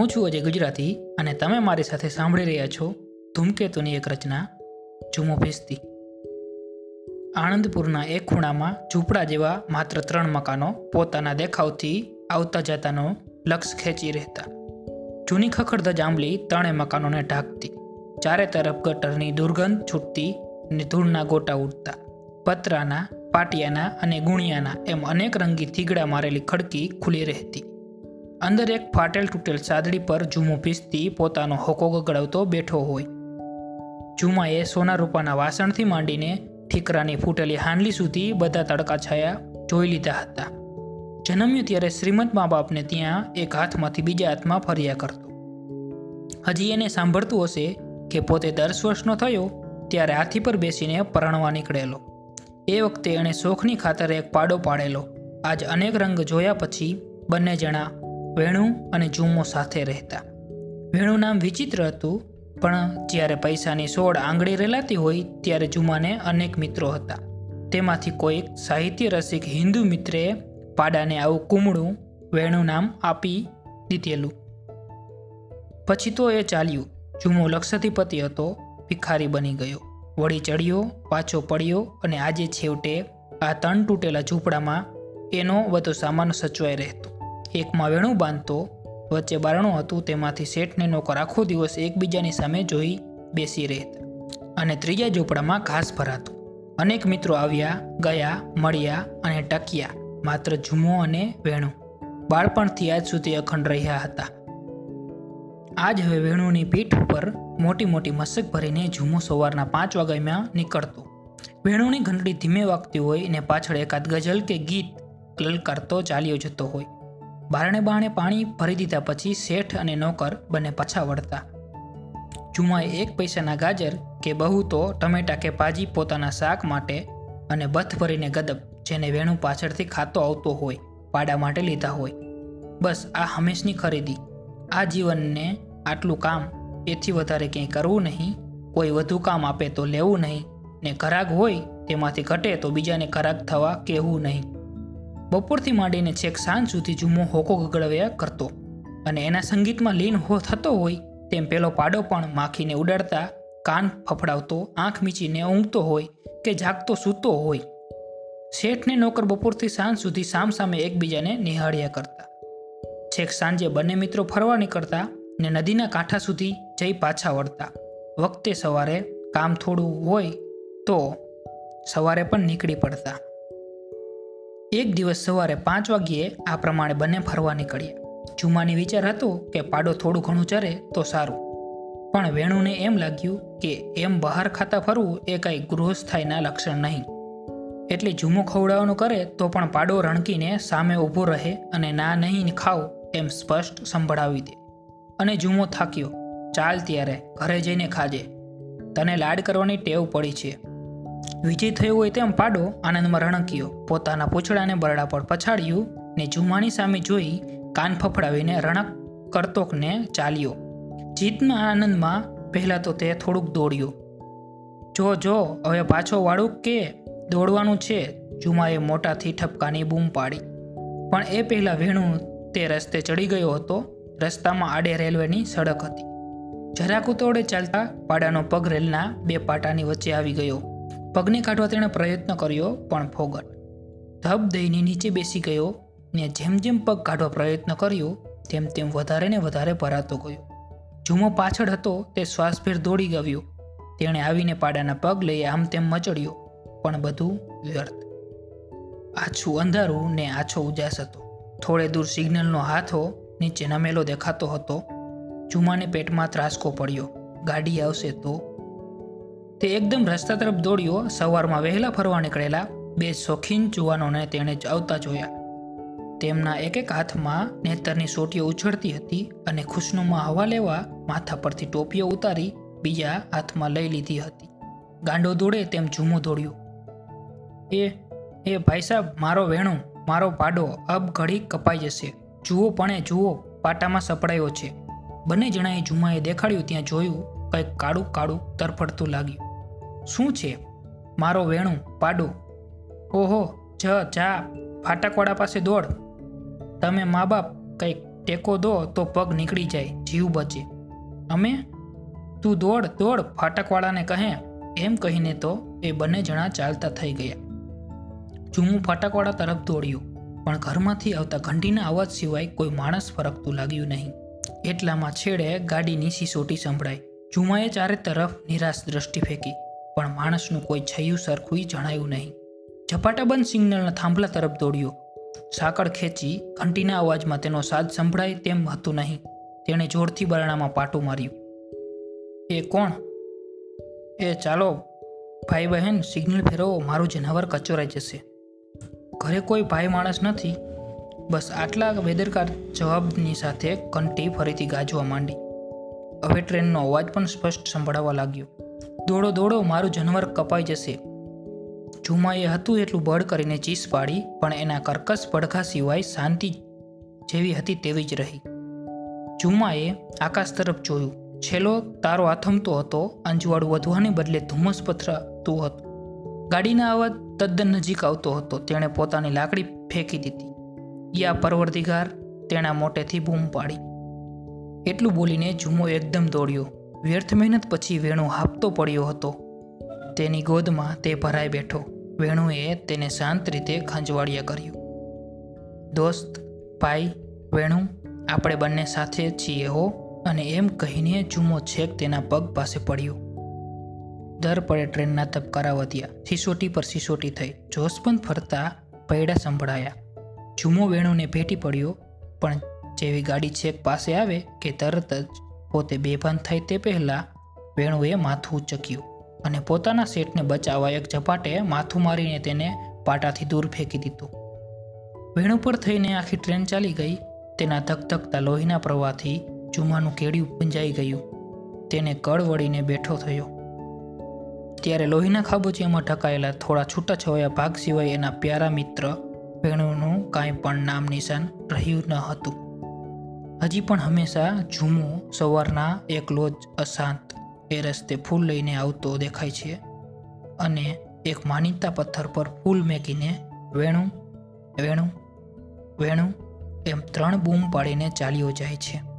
હું છું અજય ગુજરાતી અને તમે મારી સાથે સાંભળી રહ્યા છો ધૂમકેતુની એક રચના ઝૂમો ભેસ્તી આણંદપુરના એક ખૂણામાં ઝૂંપડા જેવા માત્ર ત્રણ મકાનો પોતાના દેખાવથી આવતા જતાનો લક્ષ ખેંચી રહેતા. જૂની ખખડધજ આંબલી ત્રણે મકાનોને ઢાંકતી. ચારે તરફ ગટરની દુર્ગંધ છૂટતી ને ધૂળના ગોટા ઉડતા. પતરાના, પાટિયાના અને ગુણિયાના એમ અનેક રંગી થીગડા મારેલી ખડકી ખુલી રહેતી. અંદર એક ફાટેલ તૂટેલ સાદડી પર ઝૂમો પીસતી પોતાનો હોકો ગગડાવતો બેઠો હોય. ઝુમાએ સોના રૂપાના વાસણથી માંડીને ઠીકરાની ફૂટેલી હાંડલી સુધી બધા તડકા છાયા જોઈ લીધા હતા. જન્મ્યું ત્યારે શ્રીમંત મા બાપને ત્યાં એક હાથમાંથી બીજા હાથમાં ફર્યા કરતો. હજી એને સાંભળતું હશે કે પોતે દસ વર્ષનો થયો ત્યારે હાથી પર બેસીને પરણવા નીકળેલો. એ વખતે એણે શોખની ખાતર એક પાડો પાડેલો. આજ અનેક રંગ જોયા પછી બંને જણા વેણુ અને ઝુમ્મો સાથે રહેતા. વેણુ નામ વિચિત્ર હતું, પણ જ્યારે પૈસાની સોળ આંગળી રેલાતી હોય, ત્યારે ઝુમાને અનેક મિત્રો હતા. તેમાંથી કોઈક સાહિત્ય રસિક હિન્દુ મિત્રે પાડાને આવું કુમળું વેણુ નામ આપી દીધેલું. પછી તો એ ચાલ્યું. ઝુમો લક્ષાધિપતિ હતો, ભિખારી બની ગયો. વળી ચડ્યો, પાછો પડ્યો અને આજે છેવટે આ તણ તૂટેલા ઝૂંપડામાં એનો બધો સામાન સચવાઈ રહેતો. એકમાં વેણું બાંધતો, વચ્ચે બારણું હતું, તેમાંથી શેઠને નોકર આખો દિવસ એકબીજાની સામે જોઈ બેસી રહેતા. અને ત્રીજા ઝૂંપડામાં ઘાસ ભરાતું. અનેક મિત્રો આવ્યા, ગયા, મળ્યા અને ટક્યા, માત્ર ઝૂમો અને વેણું. બાળપણથી આજ સુધી અખંડ રહ્યા હતા. આજ હવે વેણુની પીઠ ઉપર મોટી મોટી મશક ભરીને ઝૂમો સવારના પાંચ વાગ્યામાં નીકળતો. વેણુની ઘંટડી ધીમે વાગતી હોય ને પાછળ એકાદ ગઝલ કે ગીત લલકારતો ચાલ્યો જતો હોય. બારણે બારણે પાણી ભરી દીધા પછી શેઠ અને નોકર બંને પાછા વળતા. જુમાએ એક પૈસાના ગાજર કે બહુ તો ટમેટા કે ભાજી પોતાના શાક માટે અને બથ ભરીને ગદબ, જેને વેણુ પાછળથી ખાતો આવતો હોય, પાડા માટે લીધા હોય. બસ આ હંમેશની ખરીદી. આ જીવનને આટલું કામ, એથી વધારે ક્યાંય કરવું નહીં. કોઈ વધુ કામ આપે તો લેવું નહીં. ને ઘરાક હોય તેમાંથી ઘટે તો બીજાને ઘરાક થવા કહેવું નહીં. બપોરથી માંડીને છેક સાંજ સુધી જુમો હોકો ગગડવ્યા કરતો. અને એના સંગીતમાં લીન હો થતો હોય તેમ પેલો પાડો પણ માખીને ઉડાડતા કાન ફફડાવતો, આંખ મીચીને ઊંઘતો હોય કે જાગતો સૂતો હોય. શેઠને નોકર બપોરથી સાંજ સુધી સામ સામે એકબીજાને નિહાળ્યા કરતા. છેક સાંજે બંને મિત્રો ફરવા નીકળતા ને નદીના કાંઠા સુધી જઈ પાછા વળતા. વખતે સવારે કામ થોડું હોય તો સવારે પણ નીકળી પડતા. એક દિવસ સવારે પાંચ વાગ્યે આ પ્રમાણે બંને ફરવા નીકળ્યા જુમાની વિચાર હતો કે પાડો થોડું ઘણું ચરે તો સારું. પણ વેણુને એમ લાગ્યું કે એમ બહાર ખાતા ફરવું એ કાંઈ ગૃહસ્થાયના લક્ષણ નહીં. એટલે જુમો ખવડાવવાનું કરે તો પણ પાડો રણકીને સામે ઊભો રહે અને ના નહીં ખાવ એમ સ્પષ્ટ સંભળાવી દે. અને જુમો થાક્યો. ચાલ ત્યારે, ઘરે જઈને ખાજે. તને લાડ કરવાની ટેવ પડી છે. વિજય થયો હોય તેમ પાડો આનંદમાં રણક્યો. પોતાના પૂછડાને બરડા પર પછાડ્યું ને જુમાની સામે જોઈ કાન ફફડાવીને રણક કરતોકને ચાલ્યો. જીતના આનંદમાં પહેલાં તો તે થોડુંક દોડ્યો. જો જો, હવે પાછો વાળું કે દોડવાનું છે? જુમાએ મોટાથી ઠપકાની બૂમ પાડી. પણ એ પહેલાં વેણુ તે રસ્તે ચડી ગયો હતો. રસ્તામાં આડે રેલવેની સડક હતી. જરાક ઉતોડે ચાલતા પાડાનો પગ રેલના બે પાટાની વચ્ચે આવી ગયો. પગને કાઢવા તેણે પ્રયત્ન કર્યો, પણ ફોગટ ધબ દઈને નીચે બેસી ગયો ને જેમ જેમ પગ કાઢવા પ્રયત્ન કર્યો, તેમ તેમ વધારે ને વધારે ભરાતો ગયો. જુમો પાછળ હતો, તે શ્વાસભેર દોડી ગયો. તેણે આવીને પાડાના પગ લઈ આમ તેમ મચડ્યો, પણ બધું વ્યર્થ. આછું અંધારું ને આછો ઉજાસ હતો. થોડે દૂર સિગ્નલનો હાથો નીચે નમેલો દેખાતો હતો. જુમાને પેટમાં ત્રાસકો પડ્યો. ગાડી આવશે તો તે એકદમ રસ્તા તરફ દોડ્યો, સવારમાં વહેલા ફરવા નીકળેલા બે શોખીન જુવાનોને તેણે આવતા જોયા. તેમના એક એક હાથમાં નેતરની સોટીઓ ઉછળતી હતી અને ખુશનુમાં હવા લેવા માથા પરથી ટોપીઓ ઉતારી બીજા હાથમાં લઈ લીધી હતી. ગાંડો દોડે તેમ ઝૂમો દોડ્યો. એ એ ભાઈ સાહેબ મારો વેણું, મારો પાડો, અબ ઘડી કપાઈ જશે. જુઓ પણ, જુઓ, પાટામાં સપડાયો છે. બંને જણાએ જુમાએ દેખાડ્યું ત્યાં જોયું કંઈક કાળું કાળું તરફડતું લાગ્યું. શું છે? મારો વેણું, પાડો. ઓહો જ જા ફાટકવાળા પાસે દોડ. તમે મા બાપ કંઈક ટેકો દો તો પગ નીકળી જાય, જીવ બચે. અમે? તું દોડ દોડ, ફાટકવાળાને કહે. એમ કહીને તો એ બંને જણા ચાલતા થઈ ગયા. જુમું ફાટકવાળા તરફ દોડ્યું, પણ ઘરમાંથી આવતા ઘંટીના અવાજ સિવાય કોઈ માણસ ફરકતું લાગ્યું નહીં. એટલામાં છેડે ગાડીની સિસોટી સંભળાઈ. જુમાએ ચારે તરફ નિરાશ દ્રષ્ટિ ફેંકી. પણ માણસનું કોઈ છયું સરખું જણાયું નહીં. ઝપાટાબંધ સિગ્નલના થાંભલા તરફ દોડ્યો. સાંકળ ખેંચી ઘંટીના અવાજમાં તેનો સાદ સંભળાય તેમ હતું નહીં. તેણે જોરથી બરણામાં પાટું માર્યું. એ કોણ? એ ચાલો ભાઈ બહેન સિગ્નલ ફેરવો, મારું જનાવર કચોરાઈ જશે. ઘરે કોઈ ભાઈ માણસ નથી? બસ આટલા બેદરકાર જવાબની સાથે કંટી ફરીથી ગાજવા માંડી. હવે ટ્રેનનો અવાજ પણ સ્પષ્ટ સંભળાવા લાગ્યો. દોડો દોડો મારું જનવર કપાઈ જશે. જુમાએ હતું એટલું બળ કરીને ચીસ પાડી, પણ એના કર્કશ પડઘા સિવાય શાંતિ જેવી હતી તેવી જ રહી. જુમાએ આકાશ તરફ જોયું. છેલ્લો તારો આથમતો હતો, અંજવાળું વધવાને બદલે ધુમ્મસ પથરાતું હતું. ગાડીના અવાજ તદ્દન નજીક આવતો હતો. તેણે પોતાની લાકડી ફેંકી દીધી. યા પરવર્તિગાર તેના મોટેથી બૂમ પાડી. એટલું બોલીને જુમો એકદમ દોડ્યો. વ્યર્થ મહેનત પછી વેણુ હાપતો પડ્યો હતો. તેની ગોદમાં તે ભરાઈ બેઠો. વેણુએ તેને શાંત રીતે ખંજવાળિયા કર્યું. દોસ્ત, ભાઈ, વેણુ, આપણે બંને સાથે છીએ હો, અને એમ કહીને જુમો છેક તેના પગ પાસે પડ્યો. દર પડે ટ્રેનના ધબકારા વધ્યા. સિસોટી પર સિસોટી થઈ. જોશબંધ ફરતા પૈડા સંભળાયા. જુમો વેણુને ભેટી પડ્યો, પણ જેવી ગાડી છેક પાસે આવે કે તરત જ પોતે બેભાન થાય તે પહેલાં વેણુએ માથું ઉચક્યું અને પોતાના સેટને બચાવવા એક ઝપાટે માથું મારીને તેને પાટાથી દૂર ફેંકી દીધું. વેણુ પર થઈને આખી ટ્રેન ચાલી ગઈ. તેના ધકધકતા લોહીના પ્રવાહથી જુમાનું કેડિયું પૂંજાઈ ગયું. તેને કળ વળીને બેઠો થયો. ત્યારે લોહીના ખાબોચિયામાં ઢકાયેલા થોડા છૂટાછવાયા ભાગ સિવાય એના પ્યારા મિત્ર વેણુનું કાંઈ પણ નામ નિશાન રહ્યું ન હતું. હજી પણ હંમેશા ઝૂમો સવારના એકલો જ અશાંત એ રસ્તે ફૂલ લઈને આવતો દેખાય છે અને એક માનીતા પથ્થર પર ફૂલ મેકીને, વેણું વેણું વેણું, એમ ત્રણ બૂમ પાડીને ચાલ્યો જાય છે.